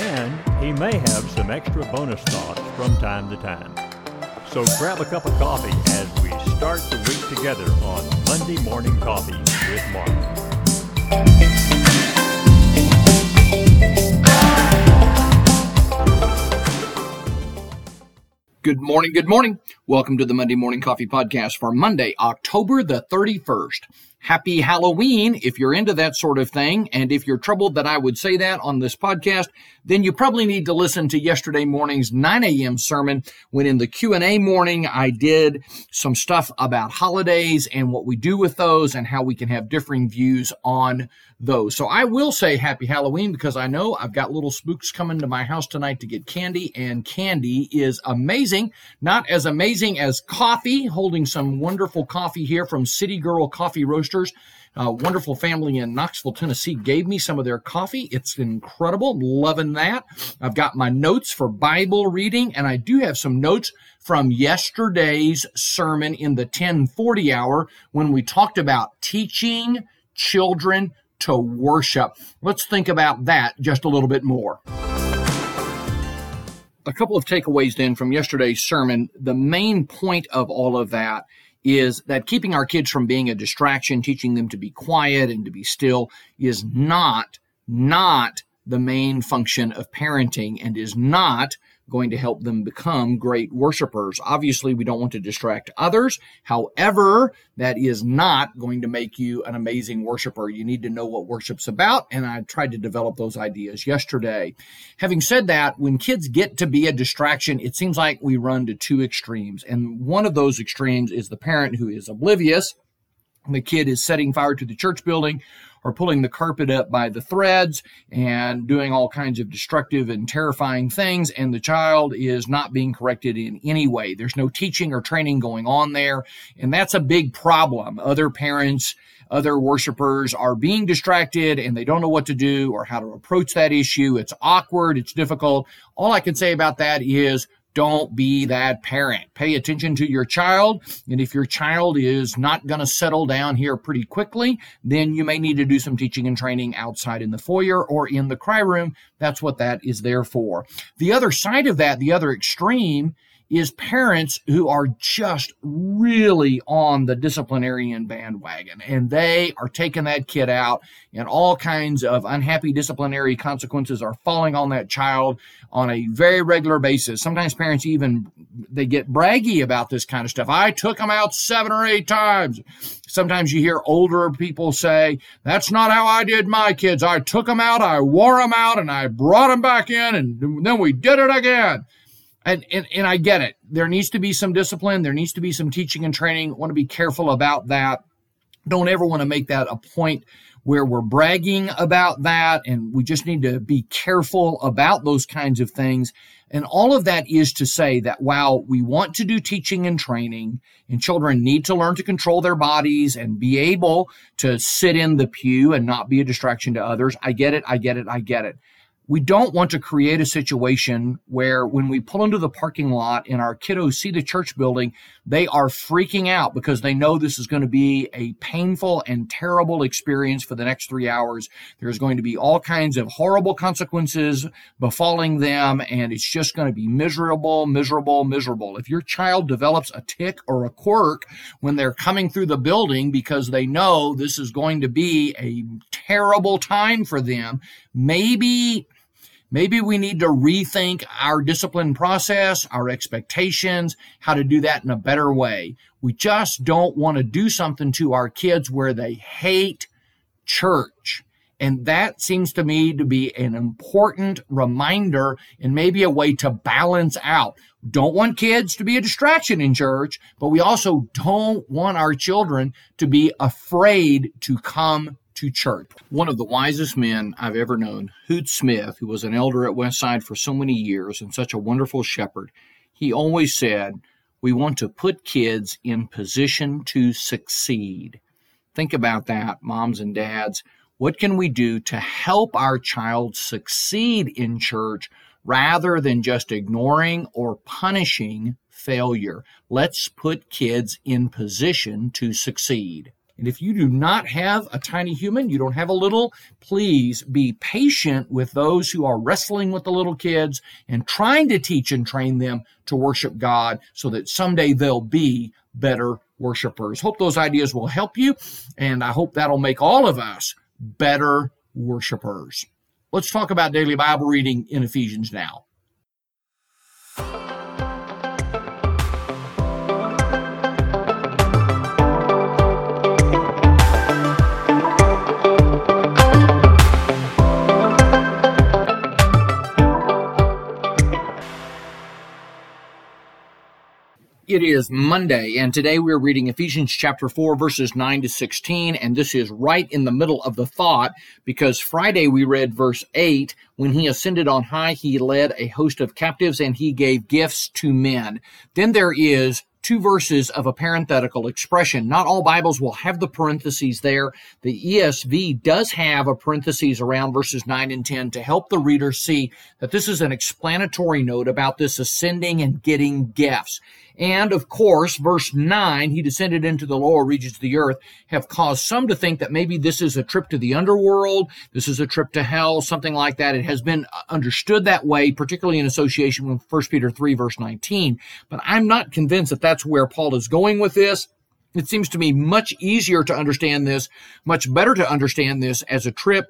And he may have some extra bonus thoughts from time to time. So grab a cup of coffee as we start the week together on Monday Morning Coffee with Mark. Good morning. Good morning. Welcome to the Monday Morning Coffee Podcast for Monday, October the 31st. Happy Halloween if you're into that sort of thing. And if you're troubled that I would say that on this podcast, then you probably need to listen to yesterday morning's 9 a.m. sermon when in the Q&A morning I did some stuff about holidays and what we do with those and how we can have differing views on those. So I will say happy Halloween because I know I've got little spooks coming to my house tonight to get candy and candy is amazing. Not as amazing as coffee, holding some wonderful coffee here from City Girl Coffee Roasters. A wonderful family in Knoxville, Tennessee gave me some of their coffee. It's incredible. Loving that. I've got my notes for Bible reading and I do have some notes from yesterday's sermon in the 1040 hour when we talked about teaching children to worship. Let's think about that just a little bit more. A couple of takeaways then from yesterday's sermon. The main point of all of that is that keeping our kids from being a distraction, teaching them to be quiet and to be still is not, not the main function of parenting and is not going to help them become great worshipers. Obviously, we don't want to distract others. However, that is not going to make you an amazing worshiper. You need to know what worship's about, and I tried to develop those ideas yesterday. Having said that, when kids get to be a distraction, it seems like we run to two extremes. And one of those extremes is the parent who is oblivious. The kid is setting fire to the church building or pulling the carpet up by the threads and doing all kinds of destructive and terrifying things, and the child is not being corrected in any way. There's no teaching or training going on there, and that's a big problem. Other parents, other worshipers are being distracted and they don't know what to do or how to approach that issue. It's awkward, it's difficult. All I can say about that is don't be that parent. Pay attention to your child. And if your child is not going to settle down here pretty quickly, then you may need to do some teaching and training outside in the foyer or in the cry room. That's what that is there for. The other side of that, the other extreme, is parents who are just really on the disciplinarian bandwagon and they are taking that kid out and all kinds of unhappy disciplinary consequences are falling on that child on a very regular basis. Sometimes parents even they get braggy about this kind of stuff. I took them out 7 or 8 times. Sometimes you hear older people say, "That's not how I did my kids. I took them out, I wore them out and I brought them back in and then we did it again." And, and, and I get it. There needs to be some discipline. There needs to be some teaching and training. Want to be careful about that. Don't ever want to make that a point where we're bragging about that. And we just need to be careful about those kinds of things. And all of that is to say that while we want to do teaching and training and children need to learn to control their bodies and be able to sit in the pew and not be a distraction to others, I get it. I get it. I get it we don't want to create a situation where when we pull into the parking lot and our kiddos see the church building, they are freaking out because they know this is going to be a painful and terrible experience for the next three hours. There's going to be all kinds of horrible consequences befalling them, and it's just going to be miserable, miserable, miserable. If your child develops a tick or a quirk when they're coming through the building because they know this is going to be a terrible time for them, maybe Maybe we need to rethink our discipline process, our expectations, how to do that in a better way. We just don't want to do something to our kids where they hate church. And that seems to me to be an important reminder and maybe a way to balance out. Don't want kids to be a distraction in church, but we also don't want our children to be afraid to come to. One of the wisest men I've ever known, Hoot Smith, who was an elder at Westside for so many years and such a wonderful shepherd, he always said, We want to put kids in position to succeed. Think about that, moms and dads. What can we do to help our child succeed in church rather than just ignoring or punishing failure? Let's put kids in position to succeed. And if you do not have a tiny human, you don't have a little, please be patient with those who are wrestling with the little kids and trying to teach and train them to worship God so that someday they'll be better worshipers. Hope those ideas will help you, and I hope that'll make all of us better worshipers. Let's talk about daily Bible reading in Ephesians now. It is Monday, and today we're reading Ephesians chapter 4, verses 9 to 16, and this is right in the middle of the thought because Friday we read verse 8 when he ascended on high, he led a host of captives and he gave gifts to men. Then there is two verses of a parenthetical expression. Not all Bibles will have the parentheses there. The ESV does have a parentheses around verses 9 and 10 to help the reader see that this is an explanatory note about this ascending and getting gifts. And of course, verse 9, he descended into the lower regions of the earth, have caused some to think that maybe this is a trip to the underworld, this is a trip to hell, something like that. It has been understood that way, particularly in association with 1 Peter 3, verse 19. But I'm not convinced that that's where Paul is going with this. It seems to me much easier to understand this, much better to understand this as a trip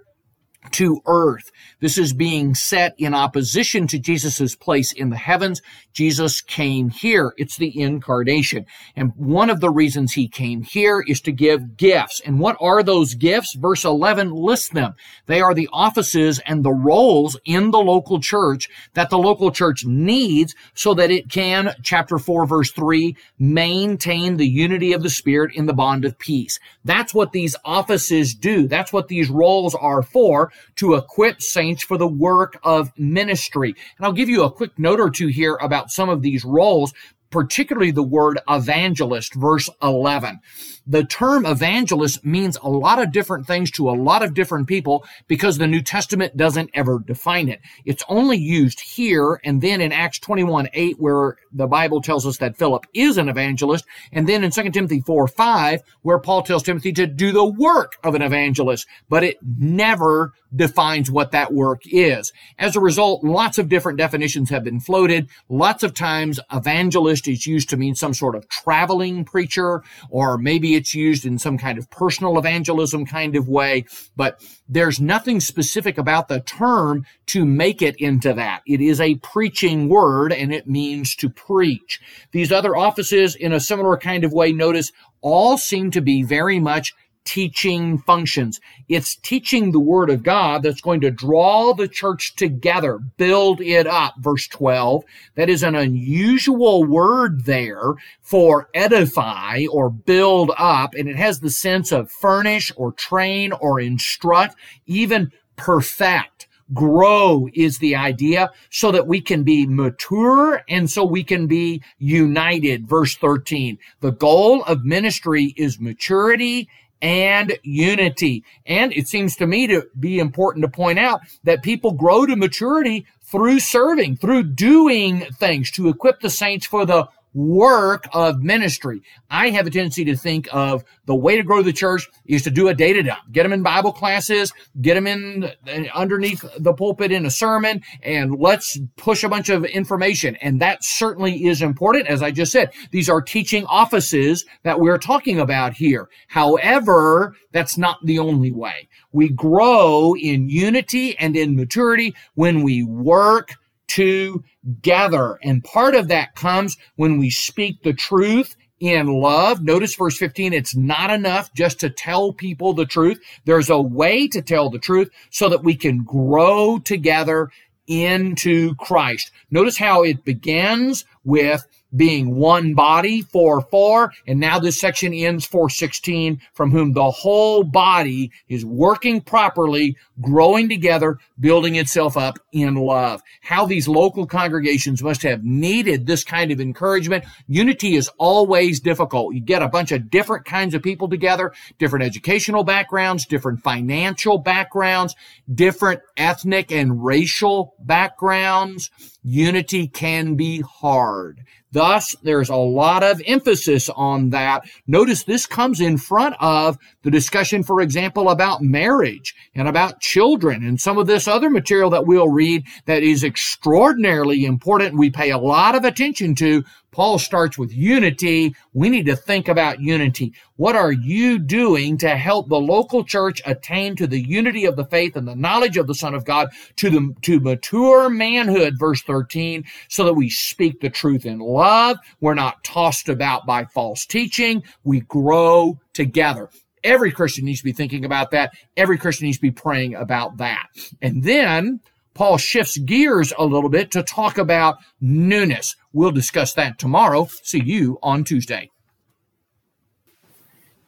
to earth. This is being set in opposition to Jesus's place in the heavens. Jesus came here. It's the incarnation. And one of the reasons he came here is to give gifts. And what are those gifts? Verse 11 lists them. They are the offices and the roles in the local church that the local church needs so that it can, chapter 4, verse 3, maintain the unity of the Spirit in the bond of peace. That's what these offices do. That's what these roles are for to equip saints for the work of ministry. And I'll give you a quick note or two here about some of these roles particularly the word evangelist, verse 11. The term evangelist means a lot of different things to a lot of different people because the New Testament doesn't ever define it. It's only used here and then in Acts 21 8, where the Bible tells us that Philip is an evangelist, and then in 2 Timothy 4 5, where Paul tells Timothy to do the work of an evangelist, but it never defines what that work is. As a result, lots of different definitions have been floated. Lots of times, evangelist is used to mean some sort of traveling preacher, or maybe it's used in some kind of personal evangelism kind of way, but there's nothing specific about the term to make it into that. It is a preaching word and it means to preach. These other offices in a similar kind of way, notice all seem to be very much teaching functions. It's teaching the word of God that's going to draw the church together, build it up. Verse 12. That is an unusual word there for edify or build up. And it has the sense of furnish or train or instruct, even perfect grow is the idea so that we can be mature and so we can be united. Verse 13. The goal of ministry is maturity and unity. And it seems to me to be important to point out that people grow to maturity through serving, through doing things to equip the saints for the work of ministry. I have a tendency to think of the way to grow the church is to do a data dump. Get them in Bible classes, get them in uh, underneath the pulpit in a sermon, and let's push a bunch of information. And that certainly is important. As I just said, these are teaching offices that we're talking about here. However, that's not the only way. We grow in unity and in maturity when we work together. And part of that comes when we speak the truth in love. Notice verse 15, it's not enough just to tell people the truth. There's a way to tell the truth so that we can grow together into Christ. Notice how it begins with being one body, 4 4. And now this section ends 416, from whom the whole body is working properly, growing together, building itself up in love. How these local congregations must have needed this kind of encouragement. Unity is always difficult. You get a bunch of different kinds of people together, different educational backgrounds, different financial backgrounds, different ethnic and racial backgrounds. Unity can be hard. Thus, there's a lot of emphasis on that. Notice this comes in front of the discussion, for example, about marriage and about children and some of this other material that we'll read that is extraordinarily important. We pay a lot of attention to. Paul starts with unity. We need to think about unity. What are you doing to help the local church attain to the unity of the faith and the knowledge of the Son of God to the, to mature manhood, verse 13, so that we speak the truth in love. We're not tossed about by false teaching. We grow together. Every Christian needs to be thinking about that. Every Christian needs to be praying about that. And then Paul shifts gears a little bit to talk about newness. We'll discuss that tomorrow. See you on Tuesday.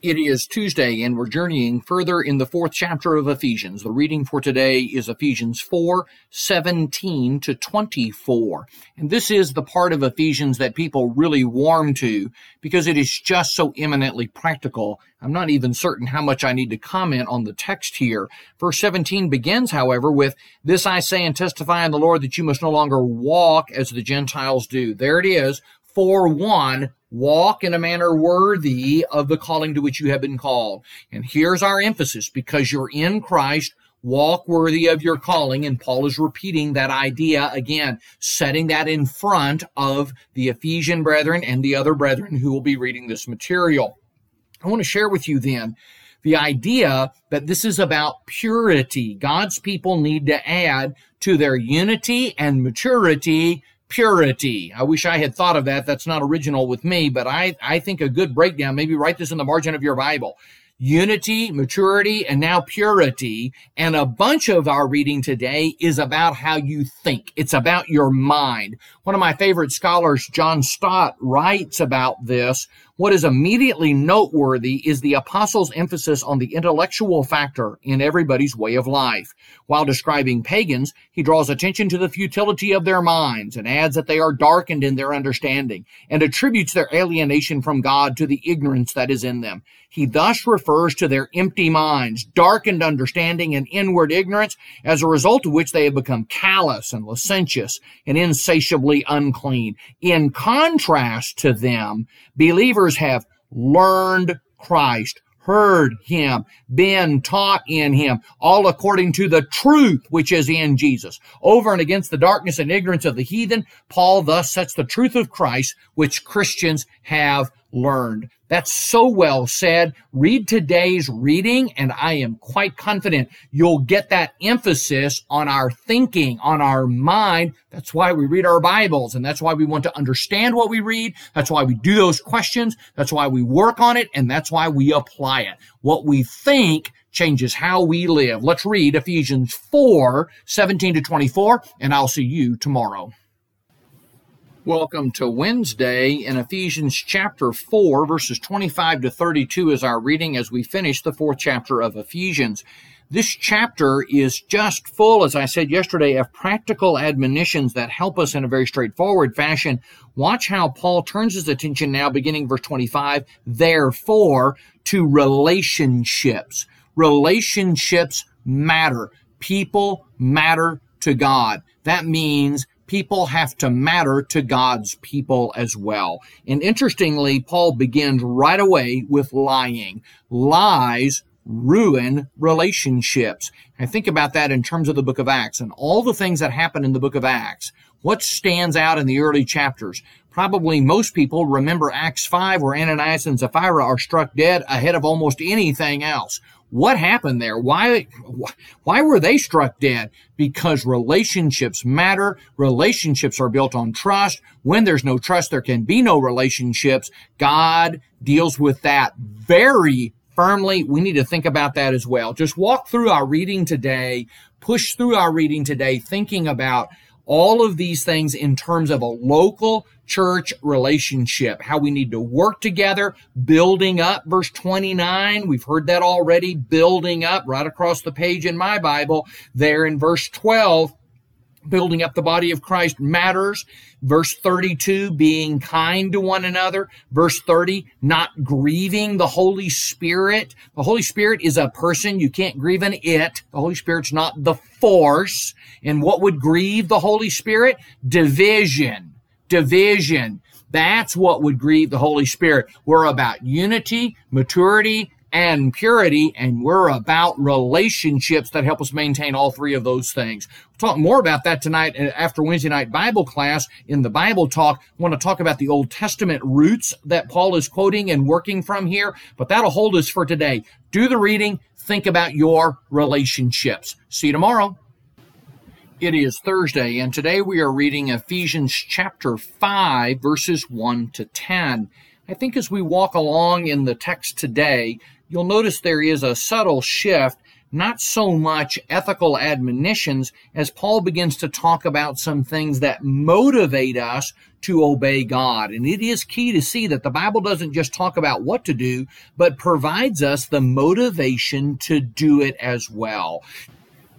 It is Tuesday, and we're journeying further in the fourth chapter of Ephesians. The reading for today is Ephesians 4 17 to 24. And this is the part of Ephesians that people really warm to because it is just so eminently practical. I'm not even certain how much I need to comment on the text here. Verse 17 begins, however, with, This I say and testify in the Lord that you must no longer walk as the Gentiles do. There it is. For one, walk in a manner worthy of the calling to which you have been called. And here's our emphasis because you're in Christ, walk worthy of your calling. And Paul is repeating that idea again, setting that in front of the Ephesian brethren and the other brethren who will be reading this material. I want to share with you then the idea that this is about purity. God's people need to add to their unity and maturity purity. I wish I had thought of that. That's not original with me, but I, I think a good breakdown, maybe write this in the margin of your Bible. Unity, maturity, and now purity. And a bunch of our reading today is about how you think. It's about your mind. One of my favorite scholars, John Stott, writes about this what is immediately noteworthy is the apostle's emphasis on the intellectual factor in everybody's way of life. While describing pagans, he draws attention to the futility of their minds and adds that they are darkened in their understanding and attributes their alienation from God to the ignorance that is in them. He thus refers to their empty minds, darkened understanding, and inward ignorance, as a result of which they have become callous and licentious and insatiably unclean. In contrast to them, believers have learned Christ, heard him, been taught in him, all according to the truth which is in Jesus. Over and against the darkness and ignorance of the heathen, Paul thus sets the truth of Christ, which Christians have learned. That's so well said. Read today's reading, and I am quite confident you'll get that emphasis on our thinking, on our mind. That's why we read our Bibles, and that's why we want to understand what we read. That's why we do those questions. That's why we work on it, and that's why we apply it. What we think changes how we live. Let's read Ephesians 4, 17 to 24, and I'll see you tomorrow. Welcome to Wednesday in Ephesians chapter 4, verses 25 to 32 is our reading as we finish the fourth chapter of Ephesians. This chapter is just full, as I said yesterday, of practical admonitions that help us in a very straightforward fashion. Watch how Paul turns his attention now, beginning verse 25, therefore, to relationships. Relationships matter. People matter to God. That means people have to matter to God's people as well. And interestingly, Paul begins right away with lying. Lies ruin relationships. And think about that in terms of the book of Acts and all the things that happen in the book of Acts. What stands out in the early chapters? Probably most people remember Acts 5 where Ananias and Sapphira are struck dead ahead of almost anything else. What happened there? Why, why were they struck dead? Because relationships matter. Relationships are built on trust. When there's no trust, there can be no relationships. God deals with that very firmly. We need to think about that as well. Just walk through our reading today, push through our reading today, thinking about all of these things in terms of a local church relationship, how we need to work together, building up. Verse 29, we've heard that already, building up right across the page in my Bible. There in verse 12, building up the body of Christ matters. Verse 32, being kind to one another. Verse 30, not grieving the Holy Spirit. The Holy Spirit is a person. You can't grieve an it. The Holy Spirit's not the force. And what would grieve the Holy Spirit? Division. Division. That's what would grieve the Holy Spirit. We're about unity, maturity, and purity, and we're about relationships that help us maintain all three of those things. We'll talk more about that tonight uh, after Wednesday night Bible class in the Bible talk. I want to talk about the Old Testament roots that Paul is quoting and working from here, but that'll hold us for today. Do the reading, think about your relationships. See you tomorrow. It is Thursday, and today we are reading Ephesians chapter 5, verses 1 to 10. I think as we walk along in the text today, you'll notice there is a subtle shift, not so much ethical admonitions as Paul begins to talk about some things that motivate us to obey God. And it is key to see that the Bible doesn't just talk about what to do, but provides us the motivation to do it as well.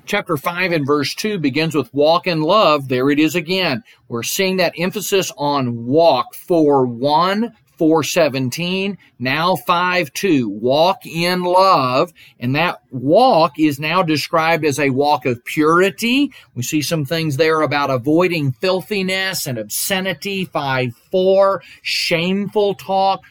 Chapter 5 and verse 2 begins with walk in love. There it is again. We're seeing that emphasis on walk for one 417, now 5 2. Walk in love. And that walk is now described as a walk of purity. We see some things there about avoiding filthiness and obscenity. 5 4. Shameful talk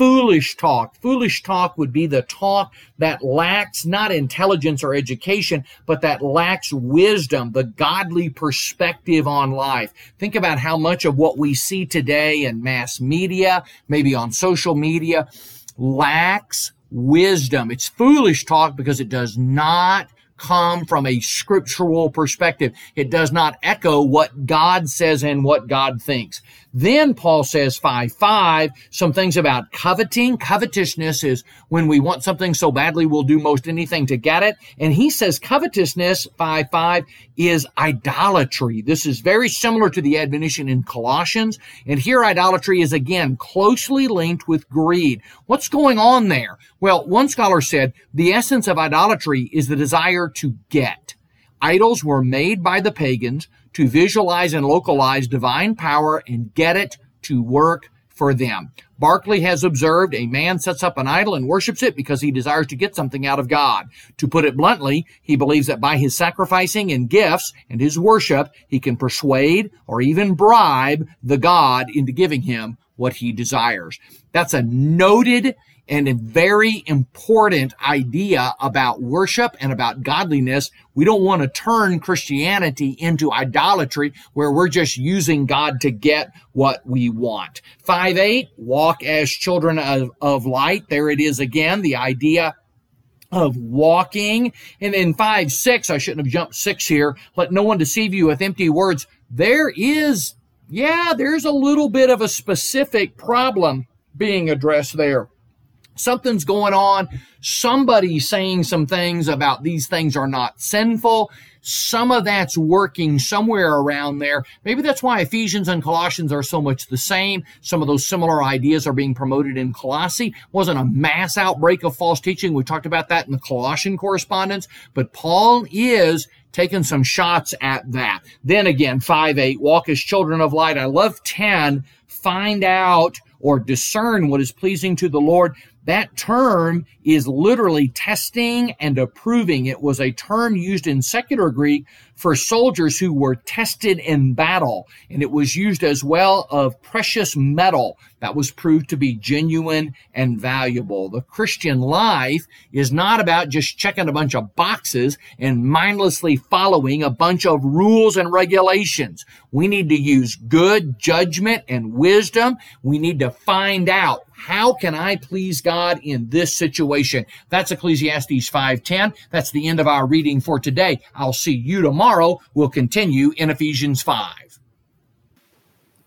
foolish talk. Foolish talk would be the talk that lacks not intelligence or education, but that lacks wisdom, the godly perspective on life. Think about how much of what we see today in mass media, maybe on social media, lacks wisdom. It's foolish talk because it does not come from a scriptural perspective. It does not echo what God says and what God thinks. Then Paul says 5 5, some things about coveting. Covetousness is when we want something so badly we'll do most anything to get it. And he says covetousness 5 5 is idolatry. This is very similar to the admonition in Colossians. And here idolatry is again closely linked with greed. What's going on there? Well, one scholar said the essence of idolatry is the desire to get. Idols were made by the pagans to visualize and localize divine power and get it to work for them. Barclay has observed a man sets up an idol and worships it because he desires to get something out of God. To put it bluntly, he believes that by his sacrificing and gifts and his worship, he can persuade or even bribe the God into giving him what he desires. That's a noted and a very important idea about worship and about godliness. We don't want to turn Christianity into idolatry where we're just using God to get what we want. 5 8, walk as children of, of light. There it is again, the idea of walking. And then 5 6, I shouldn't have jumped 6 here. Let no one deceive you with empty words. There is, yeah, there's a little bit of a specific problem being addressed there something's going on. Somebody's saying some things about these things are not sinful. Some of that's working somewhere around there. Maybe that's why Ephesians and Colossians are so much the same. Some of those similar ideas are being promoted in Colossae. Wasn't a mass outbreak of false teaching. We talked about that in the Colossian correspondence, but Paul is taking some shots at that. Then again, 5 8, walk as children of light. I love 10, find out or discern what is pleasing to the Lord. That term is literally testing and approving. It was a term used in secular Greek for soldiers who were tested in battle. And it was used as well of precious metal that was proved to be genuine and valuable. The Christian life is not about just checking a bunch of boxes and mindlessly following a bunch of rules and regulations. We need to use good judgment and wisdom. We need to find out how can I please God in this situation? That's Ecclesiastes 5:10. That's the end of our reading for today. I'll see you tomorrow. We'll continue in Ephesians 5.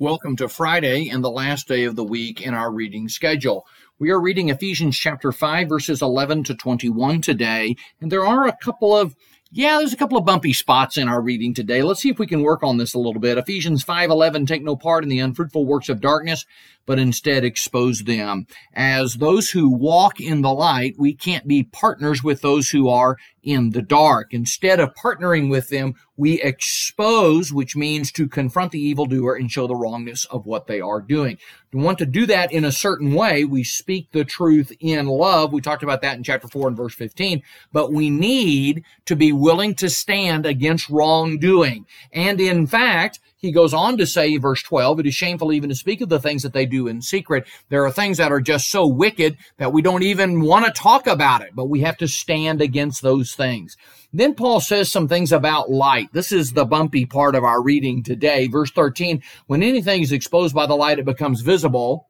Welcome to Friday and the last day of the week in our reading schedule. We are reading Ephesians chapter 5 verses 11 to 21 today, and there are a couple of Yeah, there's a couple of bumpy spots in our reading today. Let's see if we can work on this a little bit. Ephesians 5:11 take no part in the unfruitful works of darkness, but instead expose them. As those who walk in the light, we can't be partners with those who are in the dark. Instead of partnering with them, we expose, which means to confront the evildoer and show the wrongness of what they are doing. We want to do that in a certain way. We speak the truth in love. We talked about that in chapter 4 and verse 15. But we need to be willing to stand against wrongdoing. And in fact, he goes on to say, verse 12, it is shameful even to speak of the things that they do in secret. There are things that are just so wicked that we don't even want to talk about it, but we have to stand against those things. Then Paul says some things about light. This is the bumpy part of our reading today. Verse 13, when anything is exposed by the light, it becomes visible.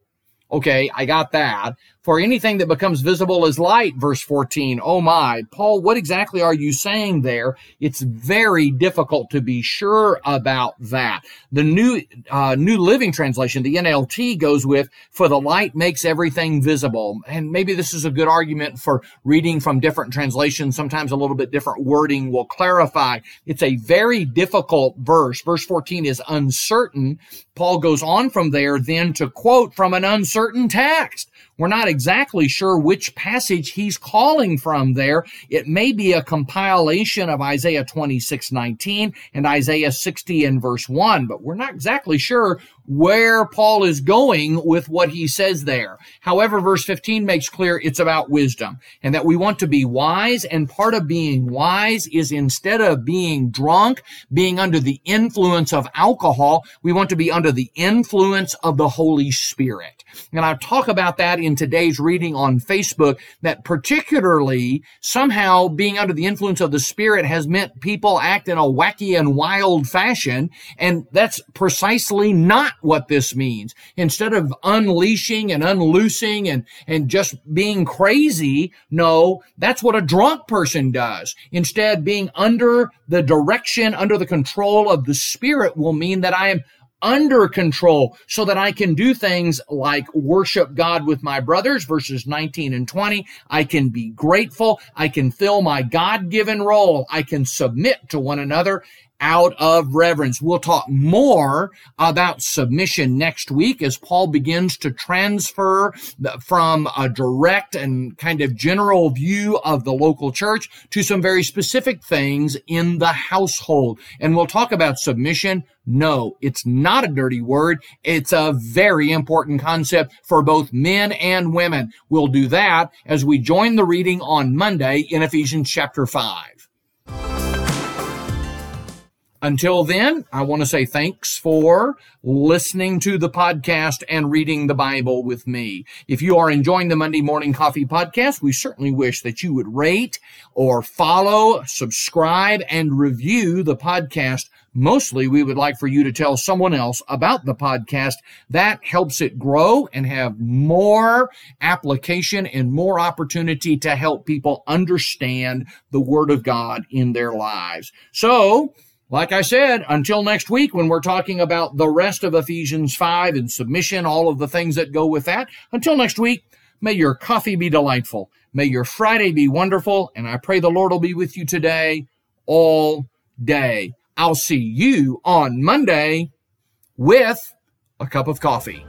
Okay, I got that. For anything that becomes visible is light, verse 14. Oh my. Paul, what exactly are you saying there? It's very difficult to be sure about that. The new, uh, New Living Translation, the NLT goes with, for the light makes everything visible. And maybe this is a good argument for reading from different translations. Sometimes a little bit different wording will clarify. It's a very difficult verse. Verse 14 is uncertain. Paul goes on from there then to quote from an uncertain text. We're not exactly sure which passage he's calling from there. It may be a compilation of Isaiah 26, 19 and Isaiah 60 and verse 1, but we're not exactly sure where Paul is going with what he says there. However, verse 15 makes clear it's about wisdom and that we want to be wise. And part of being wise is instead of being drunk, being under the influence of alcohol, we want to be under the influence of the Holy Spirit. And I talk about that in today's reading on Facebook that particularly somehow being under the influence of the Spirit has meant people act in a wacky and wild fashion. And that's precisely not what this means. Instead of unleashing and unloosing and, and just being crazy, no, that's what a drunk person does. Instead, being under the direction, under the control of the Spirit will mean that I am under control so that I can do things like worship God with my brothers, verses 19 and 20. I can be grateful. I can fill my God given role. I can submit to one another out of reverence. We'll talk more about submission next week as Paul begins to transfer from a direct and kind of general view of the local church to some very specific things in the household. And we'll talk about submission. No, it's not a dirty word. It's a very important concept for both men and women. We'll do that as we join the reading on Monday in Ephesians chapter 5. Until then, I want to say thanks for listening to the podcast and reading the Bible with me. If you are enjoying the Monday Morning Coffee podcast, we certainly wish that you would rate or follow, subscribe, and review the podcast. Mostly, we would like for you to tell someone else about the podcast. That helps it grow and have more application and more opportunity to help people understand the Word of God in their lives. So, like I said, until next week when we're talking about the rest of Ephesians 5 and submission, all of the things that go with that, until next week, may your coffee be delightful. May your Friday be wonderful. And I pray the Lord will be with you today all day. I'll see you on Monday with a cup of coffee.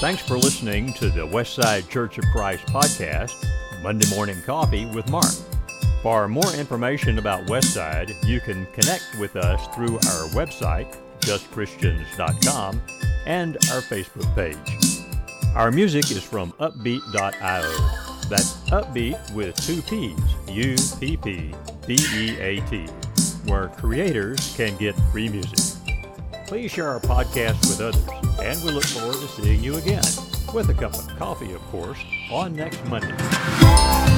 Thanks for listening to the Westside Church of Christ podcast. Monday Morning Coffee with Mark. For more information about Westside, you can connect with us through our website, justchristians.com, and our Facebook page. Our music is from uppbeat.io. That's uppbeat with two P's, U P P B E A T, where creators can get free music. Please share our podcast with others, and we look forward to seeing you again with a cup of coffee, of course, on next Monday.